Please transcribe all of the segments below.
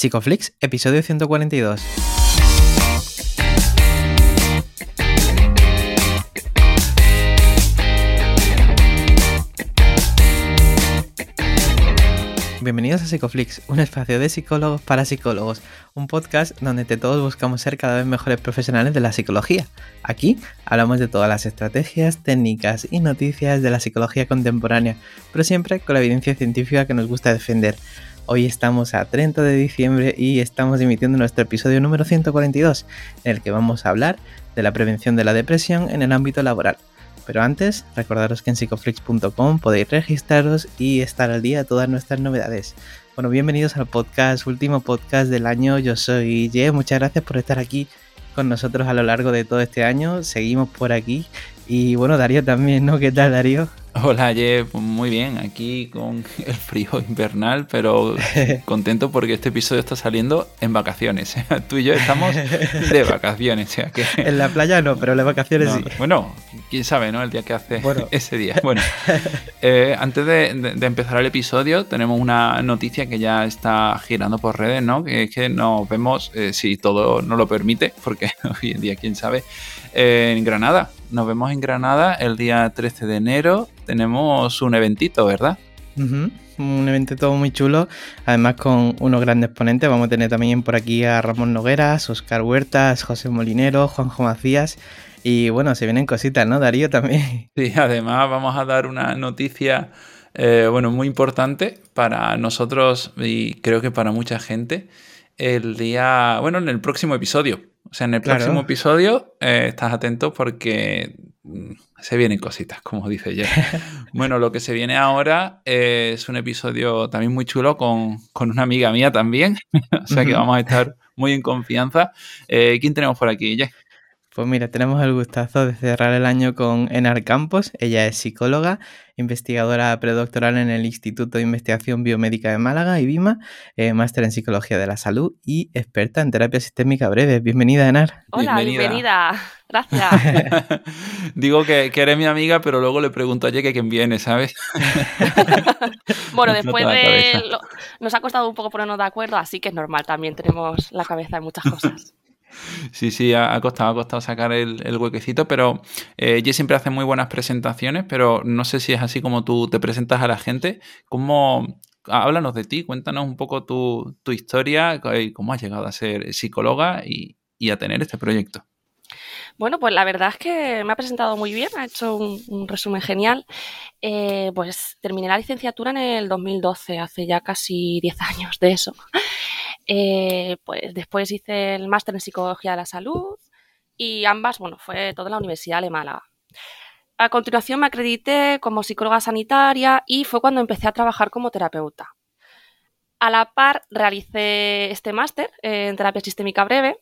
Psicoflix, episodio 142. Bienvenidos a Psicoflix, un espacio de psicólogos para psicólogos, un podcast donde todos buscamos ser cada vez mejores profesionales de la psicología. Aquí hablamos de todas las estrategias, técnicas y noticias de la psicología contemporánea, pero siempre con la evidencia científica que nos gusta defender. Hoy estamos a 30 de diciembre y estamos emitiendo nuestro episodio número 142, en el que vamos a hablar de la prevención de la depresión en el ámbito laboral. Pero antes, recordaros que en psicoflix.com podéis registraros y estar al día de todas nuestras novedades. Bueno, bienvenidos al podcast, último podcast del año. Yo soy Ye, muchas gracias por estar aquí con nosotros a lo largo de todo este año. Seguimos por aquí. Y bueno, Darío también, ¿no? ¿Qué tal, Darío? Hola, Jeff, muy bien, aquí con el frío invernal, pero contento porque este episodio está saliendo en vacaciones. Tú y yo estamos de vacaciones. que... En la playa no, pero en las vacaciones sí. Bueno, quién sabe, ¿no? El día que hace ese día. Bueno, eh, antes de, empezar el episodio, tenemos una noticia que ya está girando por redes, ¿no? Que es que nos vemos, eh, si todo nos lo permite, porque hoy en día, quién sabe, en Granada. Nos vemos en Granada el día 13 de enero. Tenemos un eventito, ¿verdad? Un evento todo muy chulo, además con unos grandes ponentes. Vamos a tener también por aquí a Ramón Nogueras, Oscar Huertas, José Molinero, Juanjo Macías. Y bueno, se vienen cositas, ¿no, Darío? También. Sí, además vamos a dar una noticia, eh, bueno, muy importante para nosotros y creo que para mucha gente. El día, bueno, en el próximo episodio. O sea, en el próximo episodio eh, estás atento porque mm, se vienen cositas, como dice Jeff. bueno, lo que se viene ahora es un episodio también muy chulo con, una amiga mía también. o sea que vamos a estar muy en confianza. Eh, ¿Quién tenemos por aquí, Jeff? Pues mira, tenemos el gustazo de cerrar el año con Enar Campos. Ella es psicóloga, investigadora predoctoral en el Instituto de Investigación Biomédica de Málaga, IBIMA, eh, máster en Psicología de la Salud y experta en terapia sistémica breve. Bienvenida, Enar. Hola, bienvenida. Gracias. Digo que, eres mi amiga, pero luego le pregunto a Ye quién viene, ¿sabes? bueno, después de... nos ha costado un poco ponernos de acuerdo, así que es normal, también tenemos la cabeza en muchas cosado Sí, sí, ha costado, ha costado sacar el, huequecito, pero eh, ella siempre hace muy buenas presentaciones, pero no sé si es así como tú te presentas a la gente. ¿Cómo, háblanos de ti, cuéntanos un poco tu, historia y cómo has llegado a ser psicóloga y, a tener este proyecto. Bueno, pues la verdad es que me ha presentado muy bien, ha hecho un, resumen genial. Eh, pues terminé la licenciatura en el 2012, hace ya casi 10 años de eso. Eh, pues después hice el máster en psicología de la salud y ambas, bueno, fue toda la Universidad de Málaga. A continuación me acredité como psicóloga sanitaria y fue cuando empecé a trabajar como terapeuta. A la par realicé este máster en terapia sistémica breve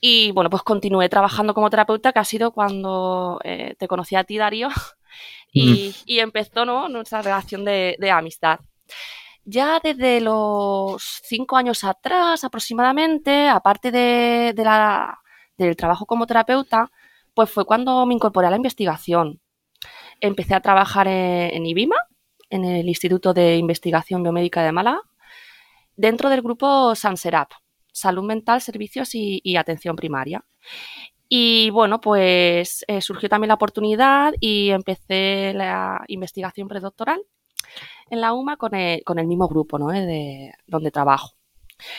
y bueno, pues continué trabajando como terapeuta, que ha sido cuando eh, te conocí a ti, Darío, y, empezó nuestra relación de amistad. Ya desde los cinco años atrás aproximadamente, aparte del trabajo como terapeuta, pues fue cuando me incorporé a la investigación. Empecé a trabajar en, IBIMA, en el Instituto de Investigación Biomédica de Málaga, dentro del grupo SANSERAP, Salud Mental, Servicios y, Atención Primaria. Y bueno, pues eh, surgió también la oportunidad y empecé la investigación predoctoral en la UMA con el, con el mismo grupo, ¿no? Eh, de donde trabajo.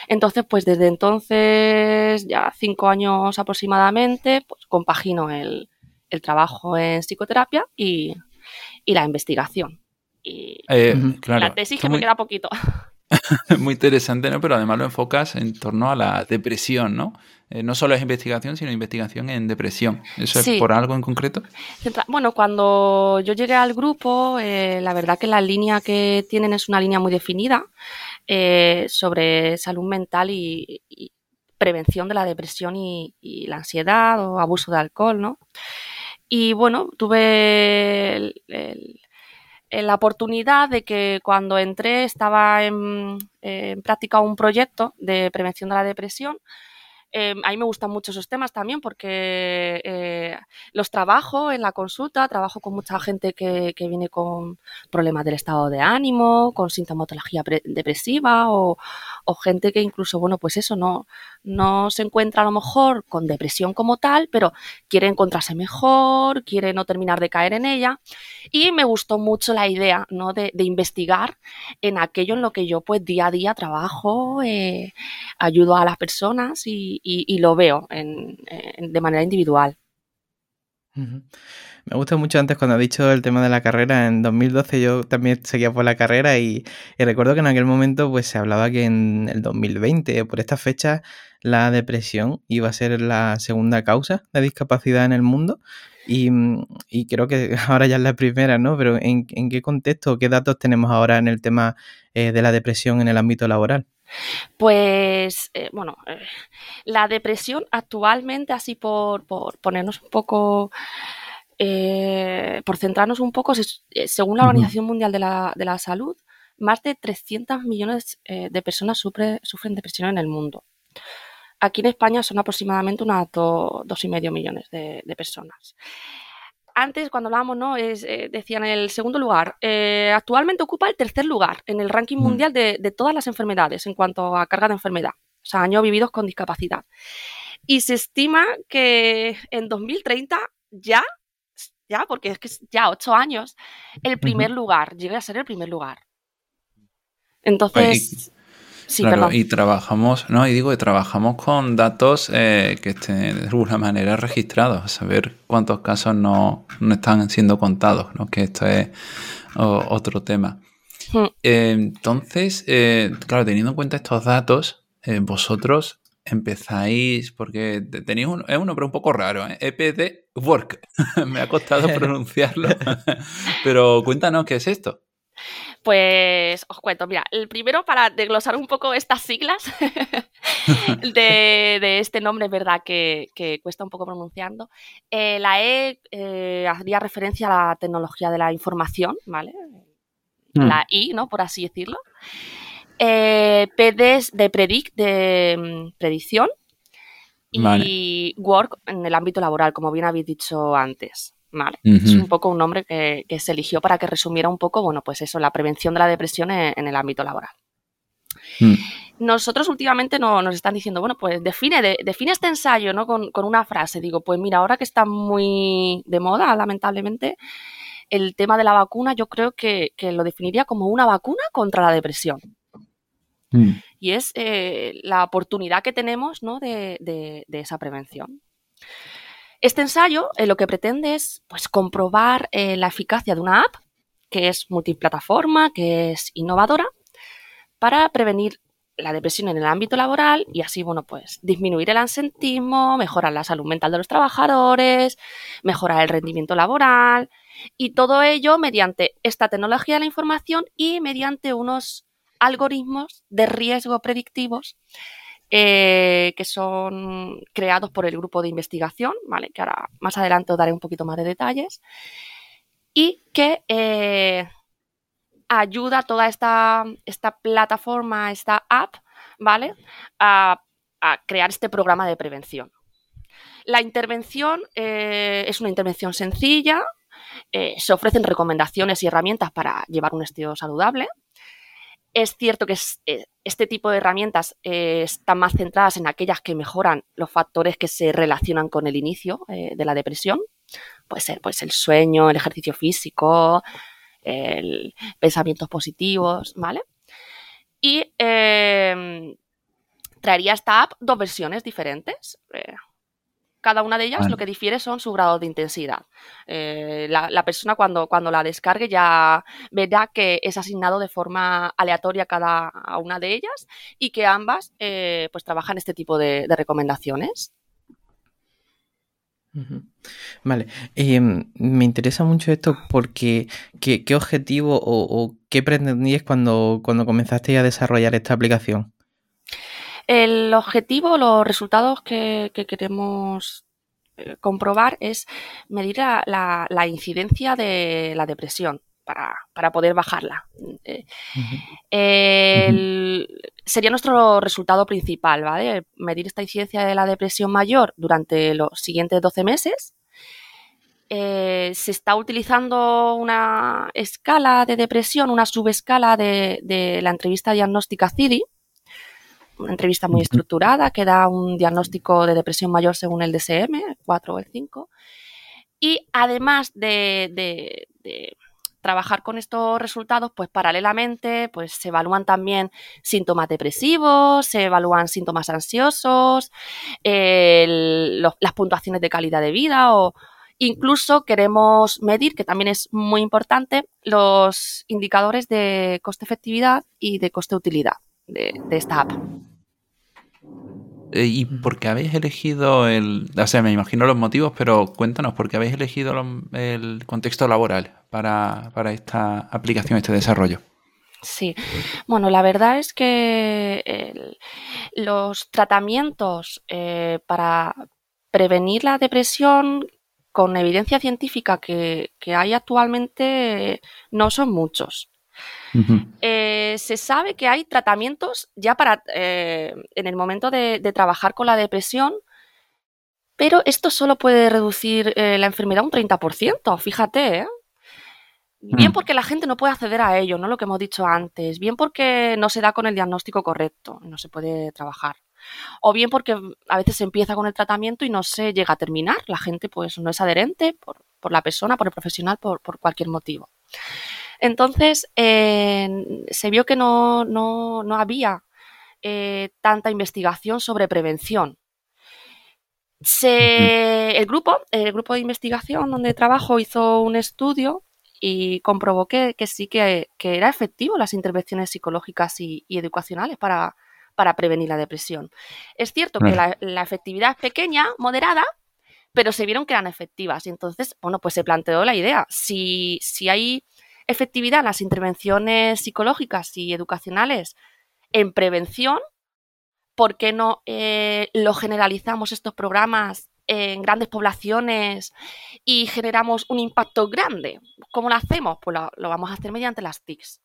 Entonces, pues desde entonces, ya cinco años aproximadamente, pues compagino el, trabajo en psicoterapia y, la investigación. Y eh, la tesis que me queda poquito. muy interesante, ¿no? Pero además lo enfocas en torno a la depresión, ¿no? Eh, no solo es investigación, sino investigación en depresión. ¿Eso es por algo en concreto? Bueno, cuando yo llegué al grupo, eh, la verdad que la línea que tienen es una línea muy definida eh, sobre salud mental y, prevención de la depresión y, la ansiedad o abuso de alcohol, ¿no? Y bueno, tuve la oportunidad de que cuando entré estaba en, en práctica un proyecto de prevención de la depresión. Eh, a mí me gustan mucho esos temas también porque eh, los trabajo en la consulta, trabajo con mucha gente que, viene con problemas del estado de ánimo, con sintomatología depresiva o, o gente que incluso, bueno, pues eso, no, no se encuentra a lo mejor con depresión como tal, pero quiere encontrarse mejor, quiere no terminar de caer en ella. Y me gustó mucho la idea, ¿no? De, investigar en aquello en lo que yo, pues, día a día trabajo, eh, ayudo a las personas y, lo veo de manera individual. Me gusta mucho antes cuando ha dicho el tema de la carrera. En 2012 yo también seguía por la carrera y, recuerdo que en aquel momento pues se hablaba que en el 2020, por esta fecha, la depresión iba a ser la segunda causa de discapacidad en el mundo. Y, creo que ahora ya es la primera, ¿no? Pero ¿en, qué contexto, qué datos tenemos ahora en el tema eh, de la depresión en el ámbito laboral? Pues, eh, bueno, eh, la depresión actualmente, así por, por ponernos un poco eh, por centrarnos un poco, eh, según la Organización Mundial de la, Salud, más de 300 millones eh, de personas sufren depresión en el mundo. Aquí en España son aproximadamente unas dos y medio millones de, personas. Antes, cuando hablábamos, ¿no? Es, decían el segundo lugar. actualmente ocupa el tercer lugar en el ranking mundial de, de, todas las enfermedades en cuanto a carga de enfermedad. O sea, años vividos con discapacidad. Y se estima que en 2030 ya ya, porque es que ya ocho años, el primer lugar, llegue a ser el primer lugar. Entonces... sí, claro, y trabajamos, no, y digo que trabajamos con datos eh, que estén de alguna manera registrados, a saber cuántos casos no, están siendo contados, ¿no? que esto es otro tema. Hmm. entonces, eh, claro, teniendo en cuenta estos datos, eh, vosotros empezáis, porque tenéis uno, es uno pero un poco raro, ¿eh? EPD Work. Me ha costado pronunciarlo, pero cuéntanos qué es esto. Pues os cuento, mira, el primero para desglosar un poco estas siglas de, este nombre, es verdad que, cuesta un poco pronunciando. Eh, la E eh, haría referencia a la tecnología de la información, ¿vale? Hmm. La I, ¿no? Por así decirlo eh, PDs de predict, de mm, predicción, y work en el ámbito laboral, como bien habéis dicho antes. Vale. Es un poco un nombre que, se eligió para que resumiera un poco, bueno, pues eso, la prevención de la depresión en, el ámbito laboral. Mm. Nosotros últimamente no, nos están diciendo, bueno, pues define, define este ensayo ¿no? Con, una frase. Digo, pues mira, ahora que está muy de moda, lamentablemente, el tema de la vacuna, yo creo que lo definiría como una vacuna contra la depresión. Mm. Y es eh, la oportunidad que tenemos ¿no? de, esa prevención. Este ensayo eh, lo que pretende es pues, comprobar eh, la eficacia de una app que es multiplataforma, que es innovadora, para prevenir la depresión en el ámbito laboral y así, bueno, pues disminuir el ansentismo, mejorar la salud mental de los trabajadores, mejorar el rendimiento laboral y todo ello mediante esta tecnología de la información y mediante unos algoritmos de riesgo predictivos eh, que son creados por el grupo de investigación, ¿vale? que ahora más adelante os daré un poquito más de detalles, y que eh, ayuda toda esta, esta, plataforma, esta app, ¿vale? A, crear este programa de prevención. La intervención eh, es una intervención sencilla, se ofrecen recomendaciones y herramientas para llevar un estilo saludable, es cierto que eh, este tipo de herramientas eh, están más centradas en aquellas que mejoran los factores que se relacionan con el inicio eh, de la depresión. Puede ser pues, el sueño, el ejercicio físico, el pensamientos positivos, ¿vale? Y traería esta app dos versiones diferentes. Cada una de ellas lo que difiere son su grado de intensidad. Eh, la, persona cuando, cuando la descargue ya verá que es asignado de forma aleatoria cada una de ellas y que ambas eh, pues trabajan este tipo de, recomendaciones. Vale, em, me interesa mucho esto porque ¿qué, objetivo o, qué pretendías cuando, cuando comenzaste a desarrollar esta aplicación? El objetivo, los resultados que, queremos eh, comprobar es medir la, incidencia de la depresión para, poder bajarla. Eh, sería nuestro resultado principal, ¿vale? Medir esta incidencia de la depresión mayor durante los siguientes 12 meses. Eh, se está utilizando una escala de depresión, una subescala de, de la entrevista diagnóstica CIDI, una entrevista muy estructurada que da un diagnóstico de depresión mayor según el DSM, el 4 o el 5. Y además de, trabajar con estos resultados, pues paralelamente pues, se evalúan también síntomas depresivos, se evalúan síntomas ansiosos, las puntuaciones de calidad de vida o incluso queremos medir, que también es muy importante, los indicadores de coste-efectividad y de coste-utilidad de, esta app. Eh, ¿Y por qué habéis elegido el... O sea, me imagino los motivos, pero cuéntanos, ¿por qué habéis elegido el contexto laboral para, esta aplicación, este desarrollo? Sí, bueno, la verdad es que los tratamientos eh, para prevenir la depresión con evidencia científica que, hay actualmente no son muchos. Eh, se sabe que hay tratamientos ya para eh, en el momento de, trabajar con la depresión, pero esto solo puede reducir eh, la enfermedad un 30%, fíjate. Bien mm. porque la gente no puede acceder a ello, no lo que hemos dicho antes, bien porque no se da con el diagnóstico correcto, no se puede trabajar. O bien porque a veces se empieza con el tratamiento y no se llega a terminar. La gente pues no es adherente por, la persona, por el profesional, por, por cualquier motivo. Entonces, se vio que no, había eh, tanta investigación sobre prevención. el, grupo, el grupo de investigación donde trabajo hizo un estudio y comprobó que, sí que, era efectivo las intervenciones psicológicas y, educacionales para, prevenir la depresión. Es cierto que la, la, efectividad es pequeña, moderada, pero se vieron que eran efectivas. Y entonces, bueno, pues se planteó la idea. Si, si hay efectividad las intervenciones psicológicas y educacionales en prevención, ¿por qué no eh, lo generalizamos estos programas en grandes poblaciones y generamos un impacto grande? ¿Cómo lo hacemos? Pues lo, vamos a hacer mediante las TICs.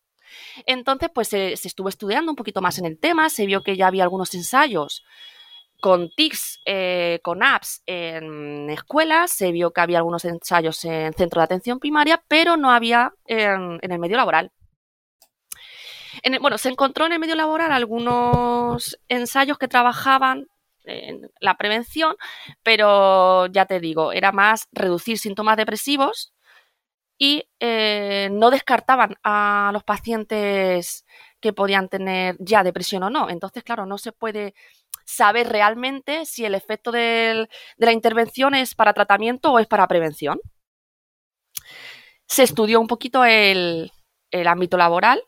Entonces, pues se, estuvo estudiando un poquito más en el tema, se vio que ya había algunos ensayos con TICs, eh, con apps en escuelas, se vio que había algunos ensayos en centro de atención primaria, pero no había en, el medio laboral. bueno, se encontró en el medio laboral algunos ensayos que trabajaban en la prevención, pero ya te digo, era más reducir síntomas depresivos y eh, no descartaban a los pacientes que podían tener ya depresión o no. Entonces, claro, no se puede saber realmente si el efecto de la intervención es para tratamiento o es para prevención. Se estudió un poquito el, ámbito laboral,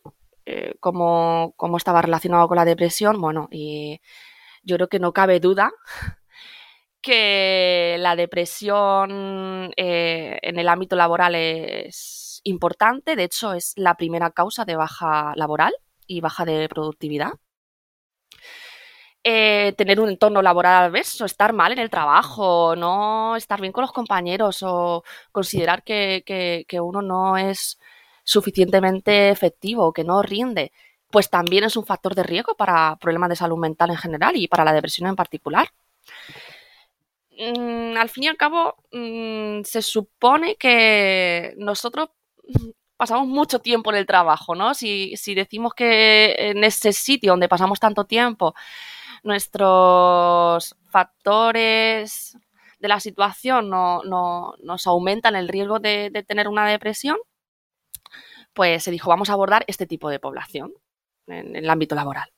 eh, cómo, estaba relacionado con la depresión. Bueno, y yo creo que no cabe duda que la depresión eh, en el ámbito laboral es importante. De hecho, es la primera causa de baja laboral y baja de productividad. Eh, tener un entorno laboral adverso, estar mal en el trabajo, no estar bien con los compañeros o considerar que, uno no es suficientemente efectivo, que no rinde, pues también es un factor de riesgo para problemas de salud mental en general y para la depresión en particular. Mm, al fin y al cabo, mm, se supone que nosotros pasamos mucho tiempo en el trabajo, ¿no? Si decimos que en ese sitio donde pasamos tanto tiempo nuestros factores de la situación no, nos aumentan el riesgo de, tener una depresión, pues se dijo, vamos a abordar este tipo de población en, el ámbito laboral.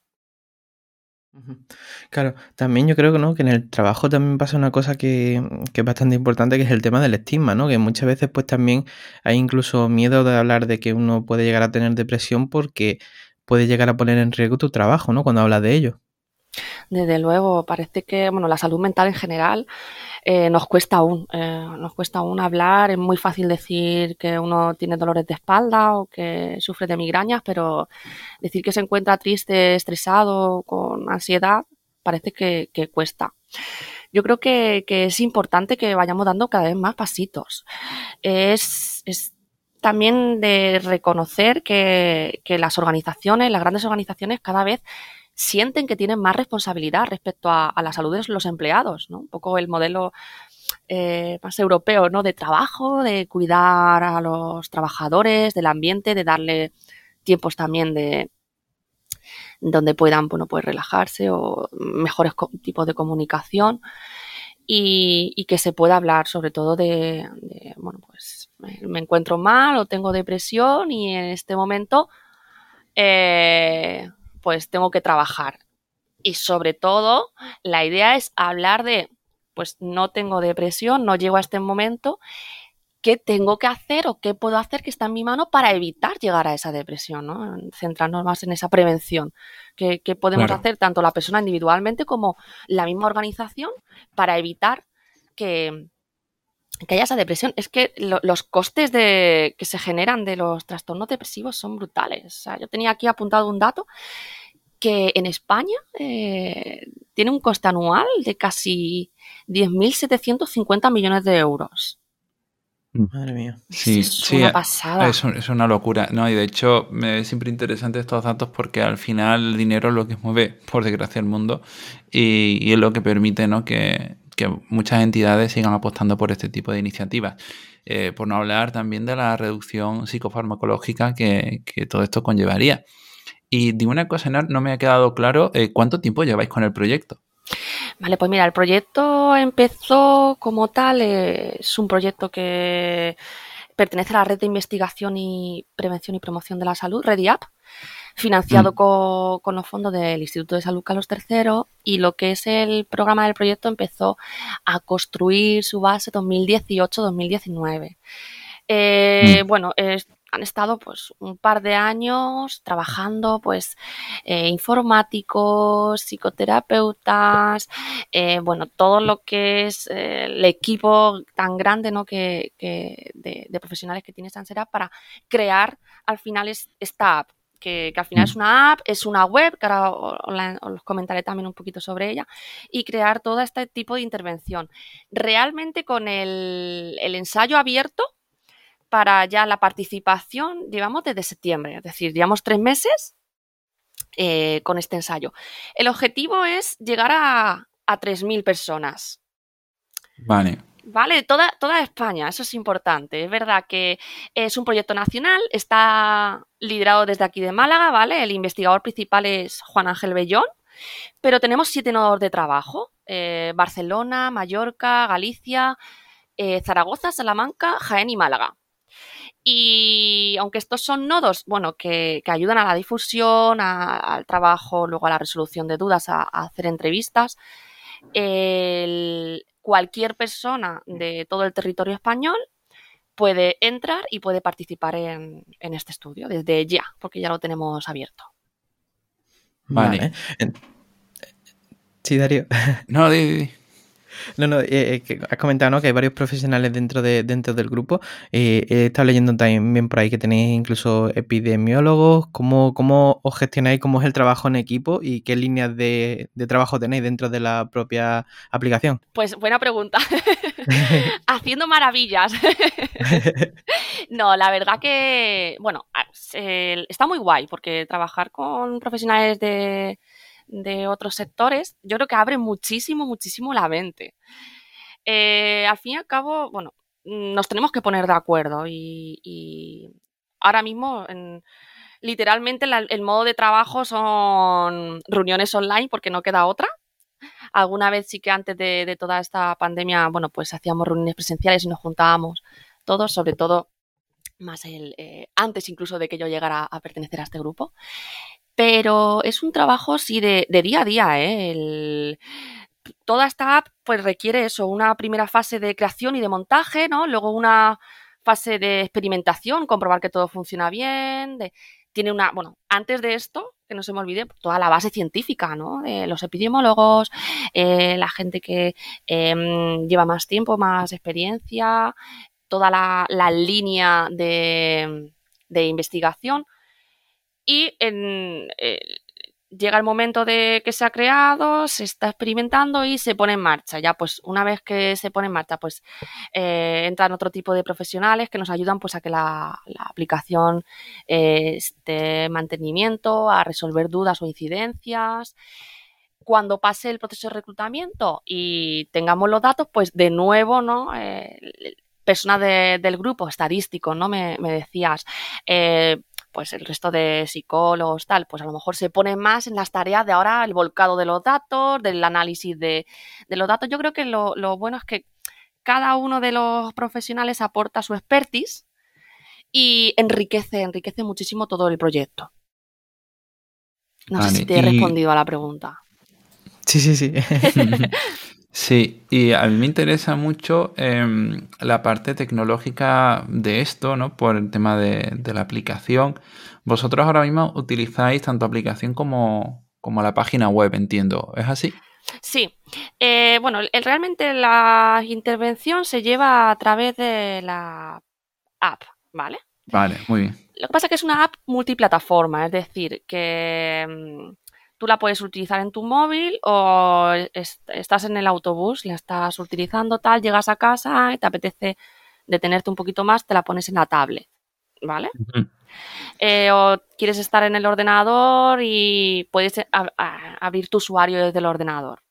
Claro, también yo creo que no, que en el trabajo también pasa una cosa que, que, es bastante importante, que es el tema del estigma, ¿no? Que muchas veces pues también hay incluso miedo de hablar de que uno puede llegar a tener depresión porque puede llegar a poner en riesgo tu trabajo, ¿no? Cuando habla de ello. Desde luego, parece que bueno, la salud mental en general eh, nos cuesta aún, eh, nos cuesta aún hablar. Es muy fácil decir que uno tiene dolores de espalda o que sufre de migrañas, pero decir que se encuentra triste, estresado, con ansiedad, parece que, cuesta. Yo creo que, es importante que vayamos dando cada vez más pasitos. Es, también de reconocer que, que las organizaciones, las grandes organizaciones, cada vez sienten que tienen más responsabilidad respecto a, la salud de los empleados, ¿no? Un poco el modelo eh, más europeo, ¿no? De trabajo, de cuidar a los trabajadores, del ambiente, de darle tiempos también de, donde puedan, bueno, pues relajarse o mejores tipos de comunicación y, que se pueda hablar sobre todo de, bueno, pues me, encuentro mal o tengo depresión y en este momento eh, pues tengo que trabajar. Y sobre todo, la idea es hablar de, pues no tengo depresión, no llego a este momento qué tengo que hacer o qué puedo hacer que está en mi mano para evitar llegar a esa depresión, ¿no? Centrarnos más en esa prevención. ¿Qué, podemos hacer tanto la persona individualmente como la misma organización para evitar que, haya esa depresión? Es que los costes de, que se generan de los trastornos depresivos son brutales. yo tenía aquí apuntado un dato que en España eh, tiene un coste anual de casi 10.750 millones de euros. Mm. Madre mía. Sí, es una pasada. Es, una locura. No, y de hecho, me es siempre interesante estos datos porque al final el dinero es lo que mueve, por desgracia, el mundo y, es lo que permite ¿no? que, muchas entidades sigan apostando por este tipo de iniciativas. Eh, por no hablar también de la reducción psicofarmacológica que, todo esto conllevaría. Y de una cosa, no me ha quedado claro eh, cuánto tiempo lleváis con el proyecto. Vale, pues mira, el proyecto empezó como tal, es un proyecto que pertenece a la Red de Investigación y Prevención y Promoción de la Salud, REDIAP, financiado mm. con, los fondos del Instituto de Salud Carlos III y lo que es el programa del proyecto empezó a construir su base 2018-2019. Eh, mm. Bueno, es, han estado pues un par de años trabajando pues eh, informáticos, psicoterapeutas, eh, bueno, todo lo que es eh, el equipo tan grande ¿no? que, de, profesionales que tiene Sansera para crear al final esta app. Que, al final es mm. una app, es una web, que ahora os, comentaré también un poquito sobre ella, y crear todo este tipo de intervención. Realmente con el, el ensayo abierto, para ya la participación llevamos desde septiembre, es decir, llevamos tres meses eh, con este ensayo. El objetivo es llegar a, a 3.000 personas. Vale. Vale, toda, toda España, eso es importante. Es verdad que es un proyecto nacional, está liderado desde aquí de Málaga, ¿vale? El investigador principal es Juan Ángel Bellón, pero tenemos siete nodos de trabajo. Eh, Barcelona, Mallorca, Galicia, eh, Zaragoza, Salamanca, Jaén y Málaga. Y aunque estos son nodos, bueno, que, ayudan a la difusión, al trabajo, luego a la resolución de dudas, a, hacer entrevistas, cualquier persona de todo el territorio español puede entrar y puede participar en, este estudio desde ya, porque ya lo tenemos abierto. Vale. Sí, Darío. No, di, no, no, eh, eh, has comentado que hay varios profesionales dentro, de, dentro del grupo. Eh, he estado leyendo también por ahí que tenéis incluso epidemiólogos. ¿Cómo, ¿Cómo os gestionáis? ¿Cómo es el trabajo en equipo? ¿Y qué líneas de, trabajo tenéis dentro de la propia aplicación? Pues buena pregunta. Haciendo maravillas. no, la verdad que, bueno, está muy guay porque trabajar con profesionales de de otros sectores, yo creo que abre muchísimo, muchísimo la mente. Eh, al fin y al cabo, bueno, nos tenemos que poner de acuerdo y, ahora mismo, literalmente, el modo de trabajo son reuniones online porque no queda otra. Alguna vez sí que antes de, toda esta pandemia, bueno, pues hacíamos reuniones presenciales y nos juntábamos todos, sobre todo más el, eh, antes incluso de que yo llegara a pertenecer a este grupo. Pero es un trabajo, sí, de, día a día, ¿eh? toda esta app pues requiere eso, una primera fase de creación y de montaje, ¿no? Luego una fase de experimentación, comprobar que todo funciona bien, tiene una, bueno, antes de esto, que no se me olvide, toda la base científica, ¿no? De los epidemiólogos, eh, la gente que em, lleva más tiempo, más experiencia, toda la, línea de, de investigación y eh, llega el momento de que se ha creado, se está experimentando y se pone en marcha. Ya, pues una vez que se pone en marcha, pues eh, entran otro tipo de profesionales que nos ayudan pues a que la, aplicación eh, esté en mantenimiento, a resolver dudas o incidencias. Cuando pase el proceso de reclutamiento y tengamos los datos, pues de nuevo, ¿no? Personas del grupo estadístico, ¿no? Me, me decías, pues el resto de psicólogos, tal, pues a lo mejor se pone más en las tareas de ahora el volcado de los datos, del análisis de, los datos. Yo creo que lo, bueno es que cada uno de los profesionales aporta su expertise y enriquece, enriquece muchísimo todo el proyecto. No sé si te he respondido a la pregunta. Sí, sí, sí. Sí, y a mí me interesa mucho em, la parte tecnológica de esto, ¿no? Por el tema de, la aplicación. Vosotros ahora mismo utilizáis tanto aplicación como, la página web, entiendo. ¿Es así? Sí. Eh, bueno, realmente la intervención se lleva a través de la app, ¿vale? Vale, muy bien. Lo que pasa es que es una app multiplataforma, es decir, que em, tú la puedes utilizar en tu móvil o estás en el autobús, la estás utilizando tal, llegas a casa y te apetece detenerte un poquito más, te la pones en la tablet, ¿vale? Eh, o quieres estar en el ordenador y puedes abrir tu usuario desde el ordenador.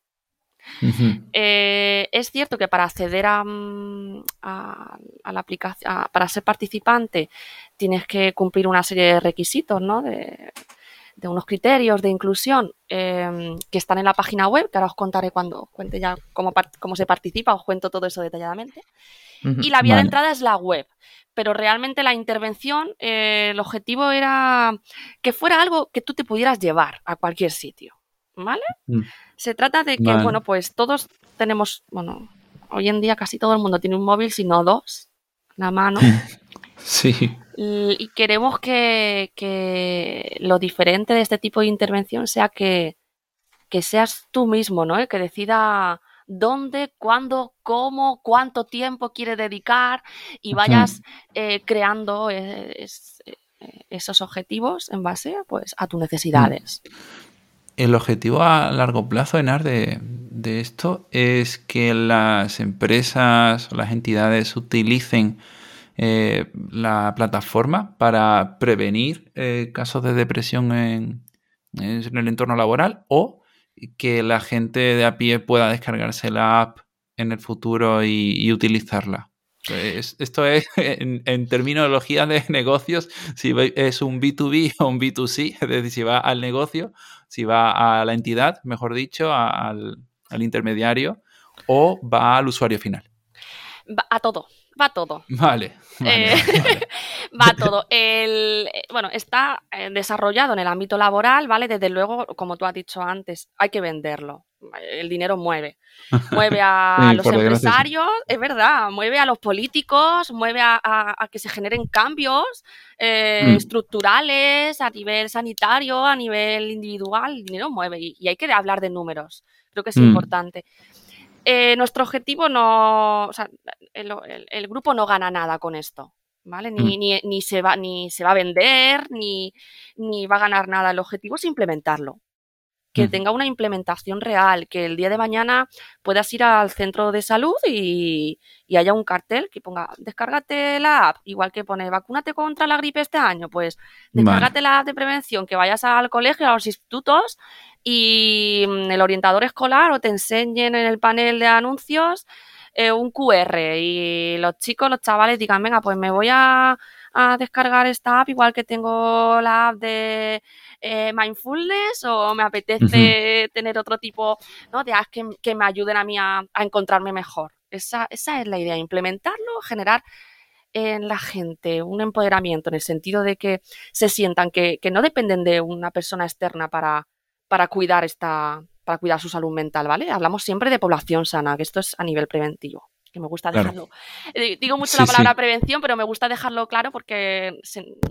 Eh, es cierto que para acceder a, mm, la aplicación, para ser participante, tienes que cumplir una serie de requisitos, ¿no? De, de unos criterios de inclusión em, que están en la página web, que ahora os contaré cuando cuente ya cómo, cómo se participa, os cuento todo eso detalladamente. y la vía de entrada es la web. Pero realmente la intervención, eh, el objetivo era que fuera algo que tú te pudieras llevar a cualquier sitio. ¿Vale? Mm. Se trata de que, bueno, pues todos tenemos, bueno, hoy en día casi todo el mundo tiene un móvil, si no dos, la mano. sí. Y queremos que, lo diferente de este tipo de intervención sea que, seas tú mismo, ¿no? El que decida dónde, cuándo, cómo, cuánto tiempo quiere dedicar y vayas eh, creando eh, esos objetivos en base pues, a tus necesidades. El objetivo a largo plazo, Enar, de, de esto es que las empresas o las entidades utilicen eh, la plataforma para prevenir eh, casos de depresión en, el entorno laboral o que la gente de a pie pueda descargarse la app en el futuro y, utilizarla. Esto es en, terminología de negocios, si es un B2B o un B2C, es decir, si va al negocio, si va a la entidad, mejor dicho, al, al intermediario, o va al usuario final. A todo va todo. Vale. Eh, va todo. El, eh, bueno, está eh, desarrollado en el ámbito laboral, ¿vale? Desde luego, como tú has dicho antes, hay que venderlo. El dinero mueve. Mueve a los empresarios, es verdad, mueve a los políticos, mueve a, que se generen cambios mm. estructurales a nivel sanitario, a nivel individual. El dinero mueve y, hay que hablar de números. Creo que es mm. importante. Eh, nuestro objetivo no, o sea, el, grupo no gana nada con esto, ¿vale? Ni, mm. ni, se, va, ni se va a vender, ni, ni va a ganar nada. El objetivo es implementarlo que tenga una implementación real, que el día de mañana puedas ir al centro de salud y, haya un cartel que ponga descárgate la app, igual que pone vacúnate contra la gripe este año, pues descárgate la app de prevención, que vayas al colegio, a los institutos y mm, el orientador escolar o te enseñen en el panel de anuncios eh, un QR y los chicos, los chavales digan, venga, pues me voy a, descargar esta app igual que tengo la app de eh, mindfulness o me apetece tener otro tipo de apps que, me ayuden a mí a, encontrarme mejor. Esa, esa es la idea, implementarlo, generar en la gente un empoderamiento en el sentido de que se sientan que, que no dependen de una persona externa para, para cuidar esta, para cuidar su salud mental, ¿vale? Hablamos siempre de población sana, que esto es a nivel preventivo. Que me gusta dejarlo. Eh, digo mucho la palabra prevención, pero me gusta dejarlo claro porque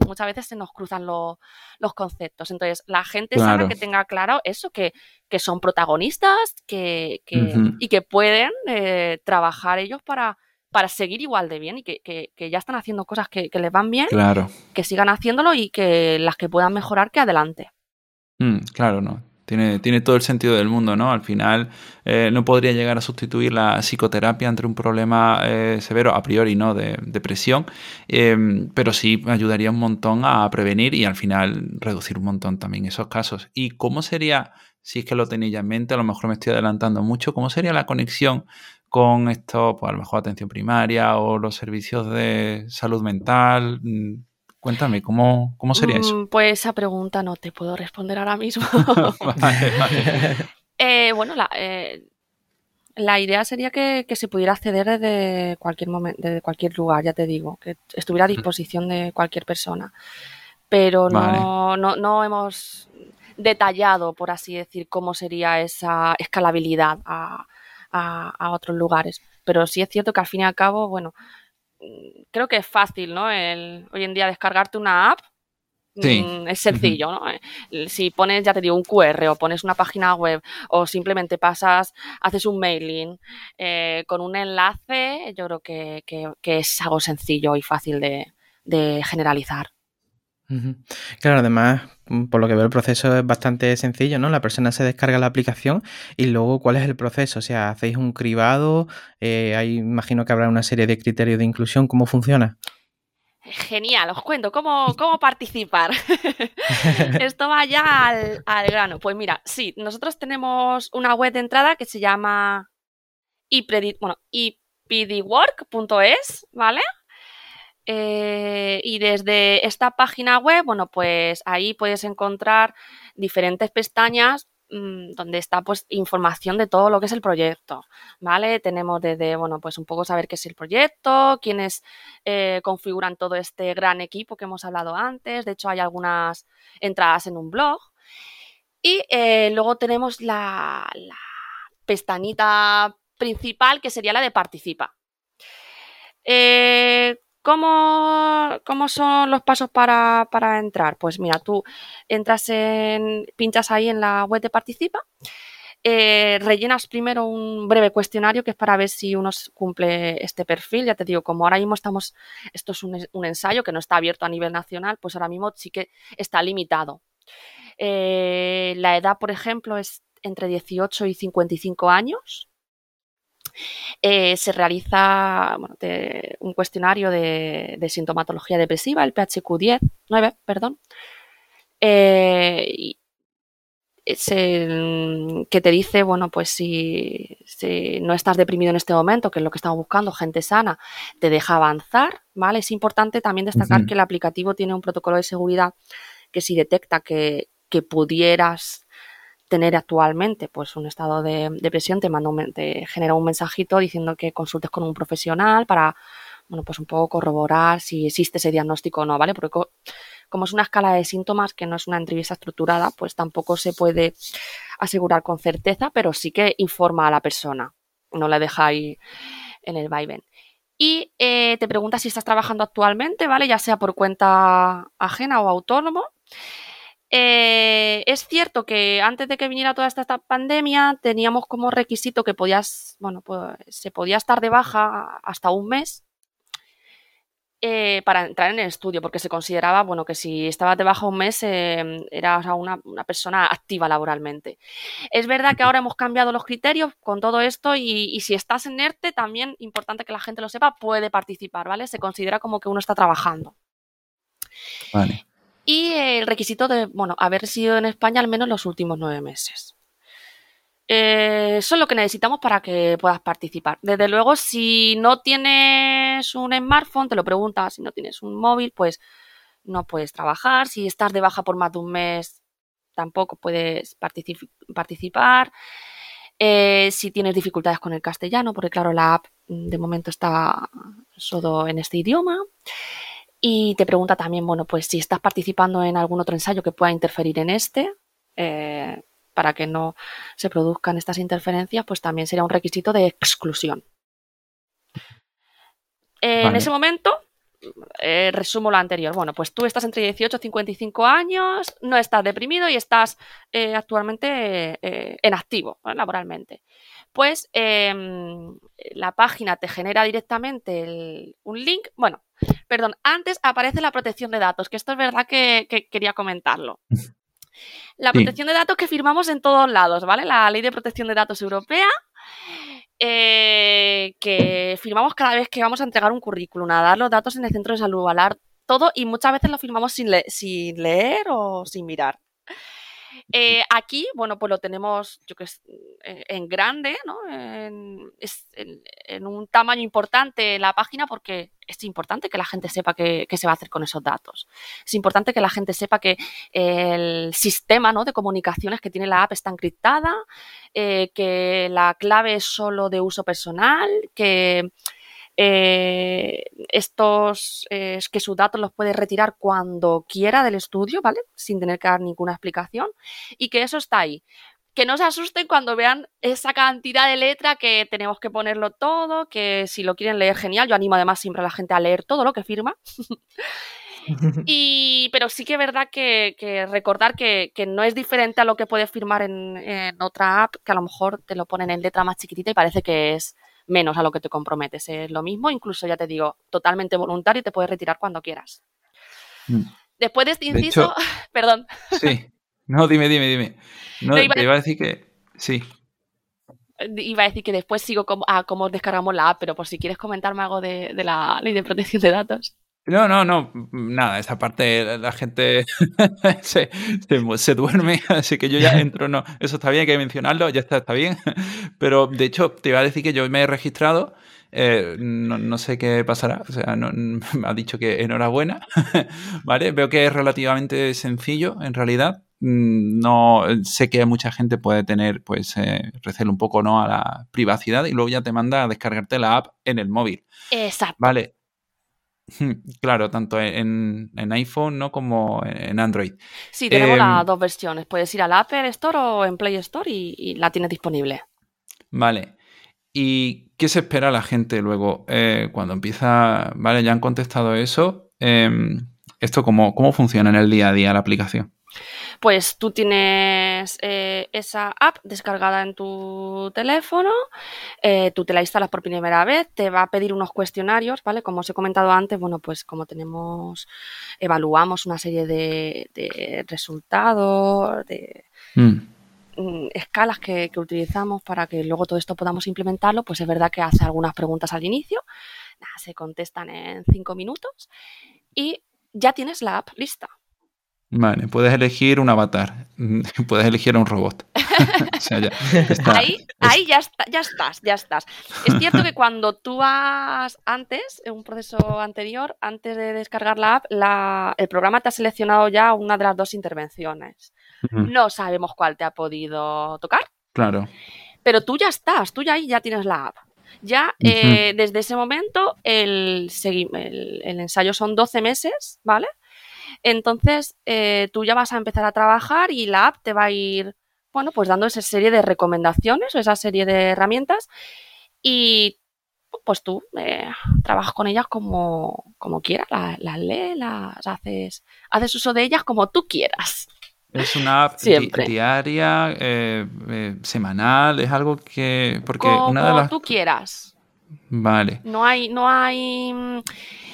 muchas veces se nos cruzan los conceptos. Entonces, la gente sana que tenga claro eso, que, que son protagonistas que, y que pueden eh, trabajar ellos para, para seguir igual de bien y que, que, ya están haciendo cosas que, les van bien, claro. que sigan haciéndolo y que las que puedan mejorar, que adelante. Mm, claro, no. Tiene, tiene, todo el sentido del mundo, ¿no? Al final eh, no podría llegar a sustituir la psicoterapia ante un problema eh, severo, a priori, ¿no? De depresión, em, pero sí ayudaría un montón a prevenir y al final reducir un montón también esos casos. ¿Y cómo sería, si es que lo tenéis ya en mente, a lo mejor me estoy adelantando mucho, cómo sería la conexión con esto, pues a lo mejor atención primaria o los servicios de salud mental? Cuéntame, ¿cómo, cómo sería eso? Mm, pues esa pregunta no te puedo responder ahora mismo. Eh, bueno, la, eh, la, idea sería que, se pudiera acceder desde cualquier momento, desde cualquier lugar, ya te digo, que estuviera a disposición de cualquier persona. Pero no, no, no hemos detallado, por así decir, cómo sería esa escalabilidad a, a, otros lugares. Pero sí es cierto que al fin y al cabo, bueno, creo que es fácil, ¿no? El, hoy en día descargarte una app mm, es sencillo, ¿no? Eh, si pones, ya te digo, un QR o pones una página web o simplemente pasas, haces un mailing eh, con un enlace, yo creo que, es algo sencillo y fácil de, de generalizar. Claro, además, mm, por lo que veo, el proceso es bastante sencillo, ¿no? La persona se descarga la aplicación y luego, ¿cuál es el proceso? O sea, ¿hacéis un cribado? Eh, imagino que habrá una serie de criterios de inclusión. ¿Cómo funciona? Genial, os cuento cómo, cómo participar. Esto va ya al, grano. Pues mira, sí, nosotros tenemos una web de entrada que se llama bueno, ipdwork.es, ¿vale? Eh, y desde esta página web, bueno, pues ahí puedes encontrar diferentes pestañas mm, donde está pues información de todo lo que es el proyecto, ¿vale? Tenemos desde, bueno, pues un poco saber qué es el proyecto, quiénes eh, configuran todo este gran equipo que hemos hablado antes, de hecho hay algunas entradas en un blog. Y eh, luego tenemos la, pestañita principal que sería la de participa. ¿Cómo, son los pasos para, entrar? Pues mira, tú entras en, pinchas ahí en la web de Participa, eh, rellenas primero un breve cuestionario que es para ver si uno cumple este perfil. Ya te digo, como ahora mismo estamos, esto es un, ensayo que no está abierto a nivel nacional, pues ahora mismo sí que está limitado. Eh, la edad, por ejemplo, es entre 18 y 55 años. Eh, se realiza un cuestionario de, sintomatología depresiva, el PHQ-10, 9, perdón, eh, que te dice, bueno, pues si, no estás deprimido en este momento, que es lo que estamos buscando, gente sana, te deja avanzar, ¿vale? Es importante también destacar que el aplicativo tiene un protocolo de seguridad que si detecta que, que pudieras tener actualmente pues un estado de depresión, te, manda un, te genera un mensajito diciendo que consultes con un profesional para, bueno, pues un poco corroborar si existe ese diagnóstico o no, ¿vale? Porque como es una escala de síntomas que no es una entrevista estructurada, pues tampoco se puede asegurar con certeza, pero sí que informa a la persona, no la deja ahí en el vaivén. Y eh, te pregunta si estás trabajando actualmente, ¿vale? Ya sea por cuenta ajena o autónomo. Eh, es cierto que antes de que viniera toda esta, pandemia teníamos como requisito que podías, bueno, pues se podía estar de baja hasta un mes eh, para entrar en el estudio, porque se consideraba, bueno, que si estabas de baja un mes eh, eras una, persona activa laboralmente. Es verdad que ahora hemos cambiado los criterios con todo esto y, y si estás en ERTE, también importante que la gente lo sepa, puede participar, ¿vale? Se considera como que uno está trabajando. Vale y el requisito de, bueno, haber sido en España al menos los últimos nueve meses. Eh, eso es lo que necesitamos para que puedas participar. Desde luego, si no tienes un smartphone, te lo preguntas, si no tienes un móvil, pues no puedes trabajar. Si estás de baja por más de un mes, tampoco puedes participar. Eh, si tienes dificultades con el castellano, porque claro, la app de momento está solo en este idioma. Y te pregunta también, bueno, pues si estás participando en algún otro ensayo que pueda interferir en este, eh, para que no se produzcan estas interferencias, pues también sería un requisito de exclusión. En ese momento, eh, resumo lo anterior. Bueno, pues tú estás entre 18 y 55 años, no estás deprimido y estás eh, actualmente en activo laboralmente. Pues em, la página te genera directamente un link. Bueno, Perdón, antes aparece la protección de datos, que esto es verdad que, quería comentarlo. La protección de datos que firmamos en todos lados, ¿vale? La ley de protección de datos europea, eh, que firmamos cada vez que vamos a entregar un currículum, a dar los datos en el centro de salud, a todo, y muchas veces lo firmamos sin, sin leer o sin mirar. Eh, aquí, bueno, pues lo tenemos, en grande, ¿no? En, un tamaño importante la página porque es importante que la gente sepa qué, se va a hacer con esos datos. Es importante que la gente sepa que el sistema ¿no? de comunicaciones que tiene la app está encriptada, eh, que la clave es solo de uso personal, que eh, estos, eh, que sus datos los puede retirar cuando quiera del estudio, ¿vale? Sin tener que dar ninguna explicación y que eso está ahí. Que no se asusten cuando vean esa cantidad de letra que tenemos que ponerlo todo, que si lo quieren leer genial, yo animo además siempre a la gente a leer todo lo que firma. y, pero sí que es verdad que, recordar que, no es diferente a lo que puedes firmar en, en, otra app, que a lo mejor te lo ponen en letra más chiquitita y parece que es menos a lo que te comprometes. Es lo mismo, incluso ya te digo, totalmente voluntario y te puedes retirar cuando quieras. Mm. Después de este inciso, perdón. Sí, no, dime, dime, dime. No, te iba a decir que sí. Iba a decir que después sigo a cómo descargamos la app, pero por si quieres comentarme algo de la ley de protección de datos. No, no, no, nada, esa parte la gente se, se, duerme, así que yo ya entro, no, eso está bien, hay que mencionarlo, ya está, está bien, pero de hecho te iba a decir que yo me he registrado, eh, no, sé qué pasará, o sea, no, me ha dicho que enhorabuena, ¿vale? Veo que es relativamente sencillo en realidad, mm, no sé que mucha gente puede tener pues eh, recelo un poco no a la privacidad y luego ya te manda a descargarte la app en el móvil. Exacto. Vale, Claro, tanto en, iPhone ¿no? como en Android. Sí, tenemos las em, dos versiones. Puedes ir al Apple Store o en Play Store y, la tienes disponible. Vale. ¿Y qué se espera la gente luego eh, cuando empieza? Vale, ya han contestado eso. Em, ¿Esto cómo, cómo funciona en el día a día la aplicación? Pues tú tienes eh, esa app descargada en tu teléfono, eh, tú te la instalas por primera vez, te va a pedir unos cuestionarios, ¿vale? Como os he comentado antes, bueno, pues como tenemos, evaluamos una serie de, resultados, de... Mm. Mm, escalas que, utilizamos para que luego todo esto podamos implementarlo, pues es verdad que hace algunas preguntas al inicio, se contestan en cinco minutos y ya tienes la app lista. Vale, puedes elegir un avatar, puedes elegir a un robot. ahí, ahí ya, ya estás, ya estás. Es cierto que cuando tú has antes, en un proceso anterior, antes de descargar la app, el programa te ha seleccionado ya una de las dos intervenciones. No sabemos cuál te ha podido tocar. Claro. Pero tú ya estás, tú ya ahí ya tienes la app. Ya eh, desde ese momento el, el, el ensayo son 12 meses, ¿vale? Entonces, eh, tú ya vas a empezar a trabajar y la app te va a ir, bueno, pues dando esa serie de recomendaciones o esa serie de herramientas y pues tú eh, trabajas con ellas como, como quieras, las, lees, las haces, haces uso de ellas como tú quieras. Es una app diaria, eh, semanal, es algo que... Porque como una de las... tú quieras. Vale. No hay, no hay. Mm,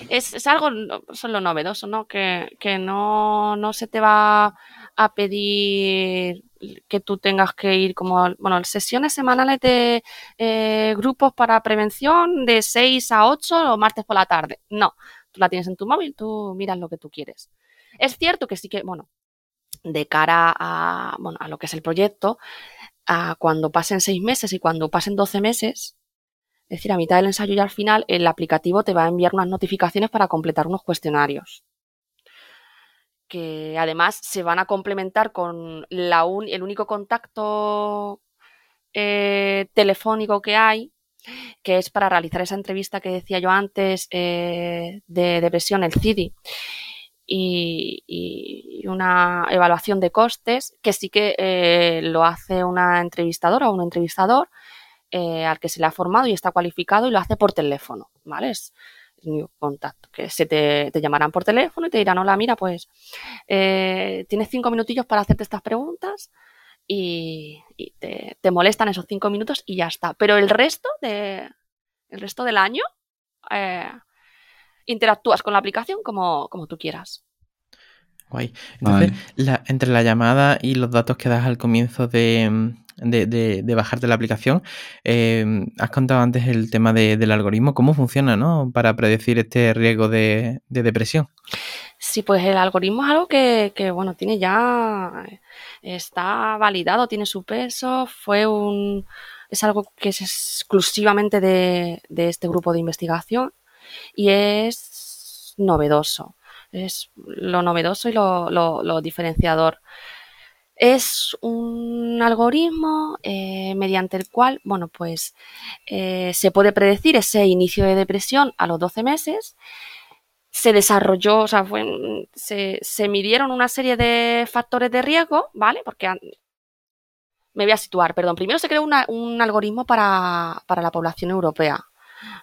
es, es algo, son lo novedoso, ¿no? Que, no, no se te va a pedir que tú tengas que ir como, bueno, sesiones semanales de eh, grupos para prevención de 6 a 8 o martes por la tarde. No, tú la tienes en tu móvil, tú miras lo que tú quieres. Es cierto que sí que, bueno, de cara a, bueno, a lo que es el proyecto, a cuando pasen 6 meses y cuando pasen 12 meses, es decir, a mitad del ensayo y al final, el aplicativo te va a enviar unas notificaciones para completar unos cuestionarios. Que además se van a complementar con la el único contacto eh, telefónico que hay, que es para realizar esa entrevista que decía yo antes eh, de depresión, el CIDI. Y, una evaluación de costes que sí que eh, lo hace una entrevistadora o un entrevistador eh, al que se le ha formado y está cualificado y lo hace por teléfono, ¿vale? Es, mi contacto, que se te, llamarán por teléfono y te dirán, hola, mira, pues eh, tienes cinco minutillos para hacerte estas preguntas y, te, molestan esos cinco minutos y ya está. Pero el resto, de, el resto del año eh, interactúas con la aplicación como, como tú quieras. Guay. Entonces, entre la llamada y los datos que das al comienzo de, de, bajarte la aplicación. Em, has contado antes el tema del algoritmo, cómo funciona, ¿no? Para predecir este riesgo de, depresión. Sí, pues el algoritmo es algo que, que, bueno, tiene ya, está validado, tiene su peso, fue un, es algo que es exclusivamente de, de este grupo de investigación y es novedoso, es lo novedoso y lo, lo diferenciador. Es un algoritmo eh, mediante el cual, bueno, pues eh, se puede predecir ese inicio de depresión a los 12 meses. Se desarrolló, o sea, fue, se, se, midieron una serie de factores de riesgo, ¿vale? Porque me voy a situar, perdón. Primero se creó un algoritmo para, para la población europea,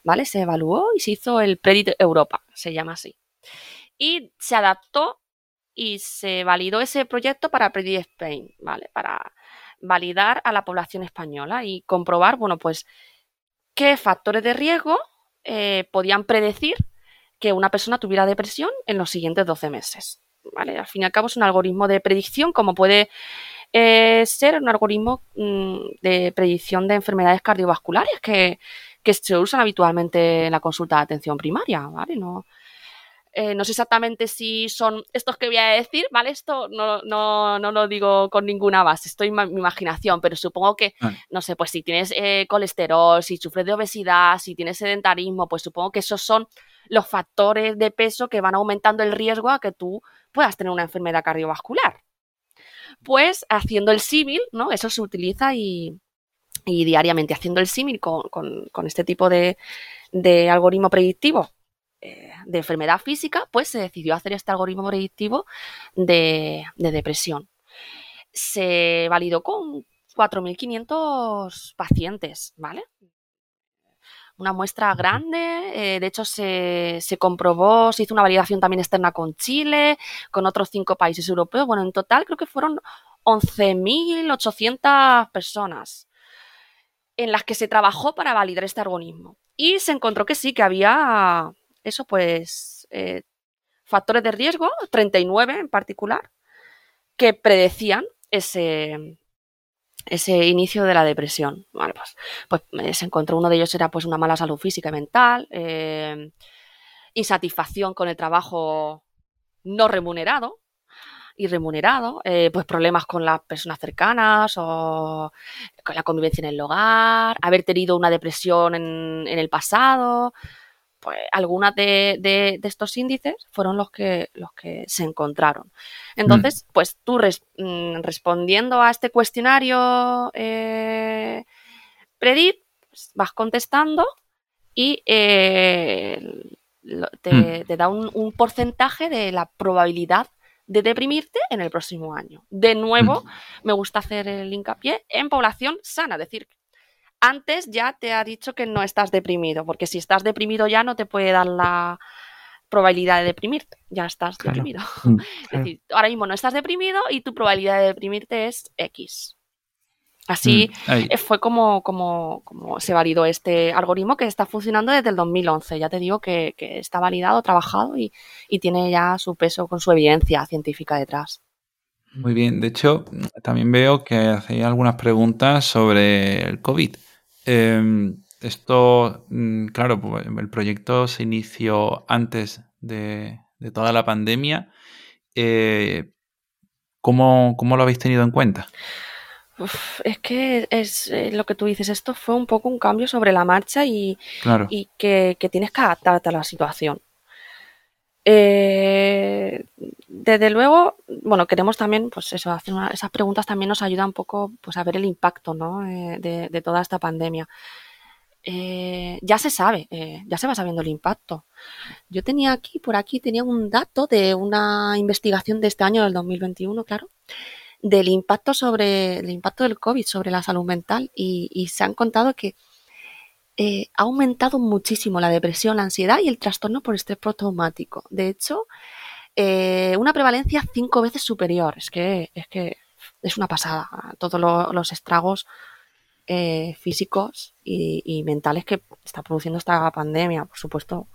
¿vale? Se evaluó y se hizo el Predit Europa, se llama así. Y se adaptó y se validó ese proyecto para Predict Spain, ¿vale? Para validar a la población española y comprobar, bueno, pues qué factores de riesgo eh, podían predecir que una persona tuviera depresión en los siguientes 12 meses. ¿vale? Al fin y al cabo es un algoritmo de predicción, como puede eh, ser un algoritmo mmm, de predicción de enfermedades cardiovasculares que, que, se usan habitualmente en la consulta de atención primaria. ¿vale? No, eh, no sé exactamente si son estos que voy a decir, ¿vale? Esto no, no, no lo digo con ninguna base, estoy en mi imaginación, pero supongo que, no sé, pues si tienes eh, colesterol, si sufres de obesidad, si tienes sedentarismo, pues supongo que esos son los factores de peso que van aumentando el riesgo a que tú puedas tener una enfermedad cardiovascular. Pues haciendo el símil, ¿no? Eso se utiliza y, y diariamente haciendo el símil con, con, con, este tipo de, de algoritmo predictivo eh, de enfermedad física, pues se decidió hacer este algoritmo predictivo de, de depresión. Se validó con 4.500 pacientes, ¿vale? Una muestra grande, eh, de hecho se, se, comprobó, se hizo una validación también externa con Chile, con otros cinco países europeos. Bueno, en total creo que fueron 11.800 personas en las que se trabajó para validar este algoritmo. Y se encontró que sí, que había eso pues eh, factores de riesgo, 39 en particular, que predecían ese, ese inicio de la depresión. Vale, pues, pues eh, se encontró uno de ellos era pues una mala salud física y mental, eh, insatisfacción con el trabajo no remunerado y remunerado, pues problemas con las personas cercanas o con la convivencia en el hogar, haber tenido una depresión en, en el pasado, pues algunas de, de, de, estos índices fueron los que, los que se encontraron. Entonces, mm. pues tú res, mm, respondiendo a este cuestionario eh, Predit, pues vas contestando y eh, te, mm. te, da un, un, porcentaje de la probabilidad de deprimirte en el próximo año. De nuevo, me gusta hacer el hincapié en población sana, es decir, antes ya te ha dicho que no estás deprimido, porque si estás deprimido ya no te puede dar la probabilidad de deprimirte, ya estás claro. deprimido. Mm, claro. Es decir, ahora mismo no estás deprimido y tu probabilidad de deprimirte es X. Así mm, fue como, como, como, se validó este algoritmo que está funcionando desde el 2011. Ya te digo que, que está validado, trabajado y, y, tiene ya su peso con su evidencia científica detrás. Muy bien, de hecho, también veo que hacéis algunas preguntas sobre el COVID. Eh, esto, mm, claro, pues, el proyecto se inició antes de, de toda la pandemia. Eh, ¿cómo, ¿cómo, lo habéis tenido en cuenta? Uf, es que es eh, lo que tú dices, esto fue un poco un cambio sobre la marcha y, claro. y que, que, tienes que adaptarte a la situación. Eh, desde luego, bueno, queremos también, pues eso, hacer una, esas preguntas también nos ayudan un poco pues, a ver el impacto ¿no? eh, de, toda esta pandemia. Eh, ya se sabe, ya se va sabiendo el impacto. Yo tenía aquí, por aquí, tenía un dato de una investigación de este año, del 2021, claro, del impacto sobre el impacto del COVID sobre la salud mental y se han contado que eh, ha aumentado muchísimo la depresión, la ansiedad y el trastorno por estrés postraumático. De hecho, eh, una prevalencia cinco veces superior. Es que es, que es una pasada. Todos lo, los estragos eh, físicos y, mentales que está produciendo esta pandemia, por supuesto,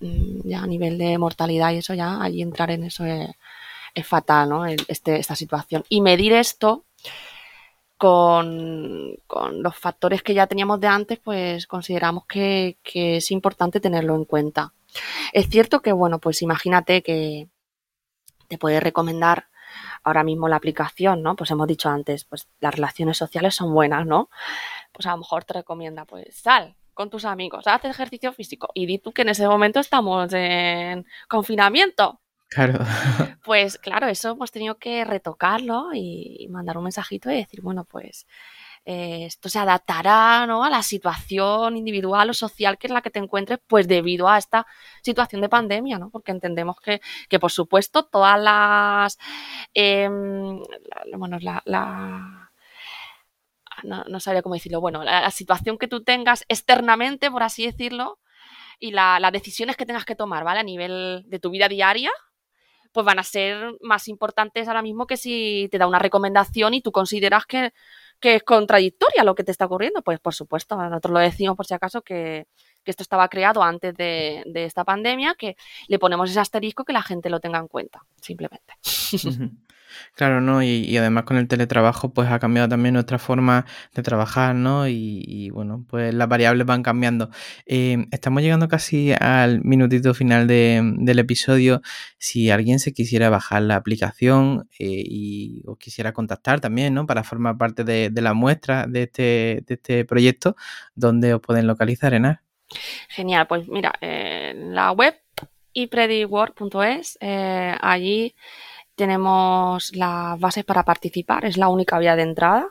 mm, ya a nivel de mortalidad y eso, ya allí entrar en eso es, es fatal, ¿no? Este, esta situación. Y medir esto con, los factores que ya teníamos de antes, pues consideramos que, que, es importante tenerlo en cuenta. Es cierto que, bueno, pues imagínate que, te puede recomendar ahora mismo la aplicación, ¿no? Pues hemos dicho antes, pues las relaciones sociales son buenas, ¿no? Pues a lo mejor te recomienda, pues sal con tus amigos, haz ejercicio físico y di tú que en ese momento estamos en confinamiento. Claro. Pues claro, eso hemos tenido que retocarlo y mandar un mensajito y decir, bueno, pues eh, esto se adaptará ¿no? a la situación individual o social que es la que te encuentres, pues debido a esta situación de pandemia, ¿no? Porque entendemos que, que por supuesto, todas las em, bueno, la, la no, no, sabría cómo decirlo, bueno, la, situación que tú tengas externamente, por así decirlo, y las decisiones que tengas que tomar, ¿vale? A nivel de tu vida diaria, pues van a ser más importantes ahora mismo que si te da una recomendación y tú consideras que que es contradictoria lo que te está ocurriendo. Pues por supuesto, nosotros lo decimos por si acaso que, esto estaba creado antes de, esta pandemia, que le ponemos ese asterisco que la gente lo tenga en cuenta, simplemente. Claro, ¿no? Y, además con el teletrabajo pues ha cambiado también nuestra forma de trabajar, ¿no? Y, bueno, pues las variables van cambiando. Eh, estamos llegando casi al minutito final del episodio. Si alguien se quisiera bajar la aplicación eh, y os quisiera contactar también, ¿no? Para formar parte de, la muestra de este, de este proyecto, ¿dónde os pueden localizar, Enar? Genial, pues mira, en la web iprediwork.es, eh, allí tenemos las bases para participar, es la única vía de entrada.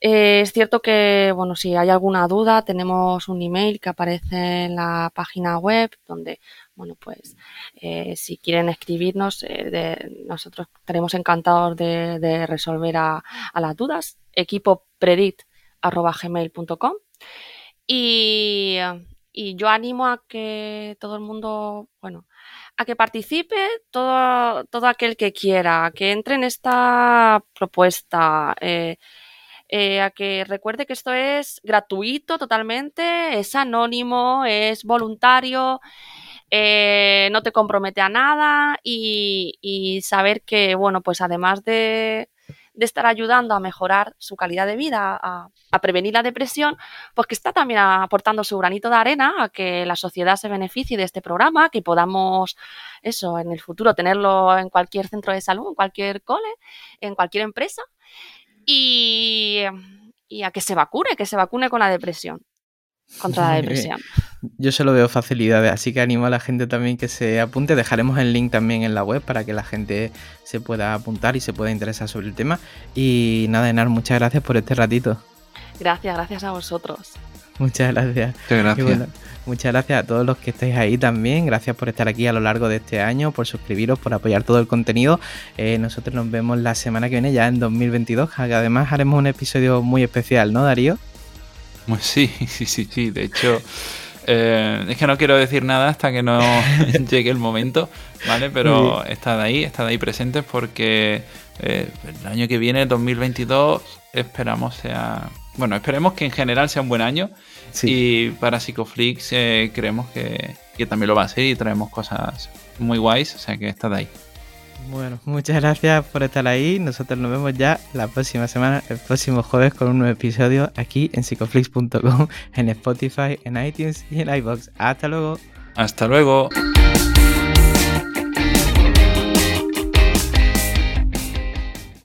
Eh, es cierto que, bueno, si hay alguna duda, tenemos un email que aparece en la página web donde, bueno, pues eh, si quieren escribirnos, eh, nosotros estaremos encantados de, resolver a, las dudas. equipopredit.gmail.com y, y yo animo a que todo el mundo, bueno, a que participe todo, todo aquel que quiera, que entre en esta propuesta, eh, eh, a que recuerde que esto es gratuito totalmente, es anónimo, es voluntario, eh, no te compromete a nada y, y saber que, bueno, pues además de, de estar ayudando a mejorar su calidad de vida, a, prevenir la depresión, pues que está también aportando su granito de arena a que la sociedad se beneficie de este programa, que podamos eso en el futuro tenerlo en cualquier centro de salud, en cualquier cole, en cualquier empresa y, y a que se vacune, que se vacune con la depresión contra la depresión. Yo solo veo facilidades, así que animo a la gente también que se apunte. Dejaremos el link también en la web para que la gente se pueda apuntar y se pueda interesar sobre el tema. Y nada, Enar, muchas gracias por este ratito. Gracias, gracias a vosotros. Muchas gracias. Muchas gracias. muchas gracias a todos los que estáis ahí también. Gracias por estar aquí a lo largo de este año, por suscribiros, por apoyar todo el contenido. Eh, nosotros nos vemos la semana que viene, ya en 2022. Además haremos un episodio muy especial, ¿no, Darío? Pues sí, sí, sí, sí. De hecho, eh, es que no quiero decir nada hasta que no llegue el momento, ¿vale? Pero estad ahí, estad ahí presentes porque eh, el año que viene, 2022, esperamos sea... Bueno, esperemos que en general sea un buen año. Y para Psicoflix eh, creemos que, que también lo va a ser y traemos cosas muy guays, o sea que estad ahí. Bueno, muchas gracias por estar ahí. Nosotros nos vemos ya la próxima semana, el próximo jueves, con un nuevo episodio aquí en psicoflix.com, en Spotify, en iTunes y en iBox. Hasta luego. Hasta luego.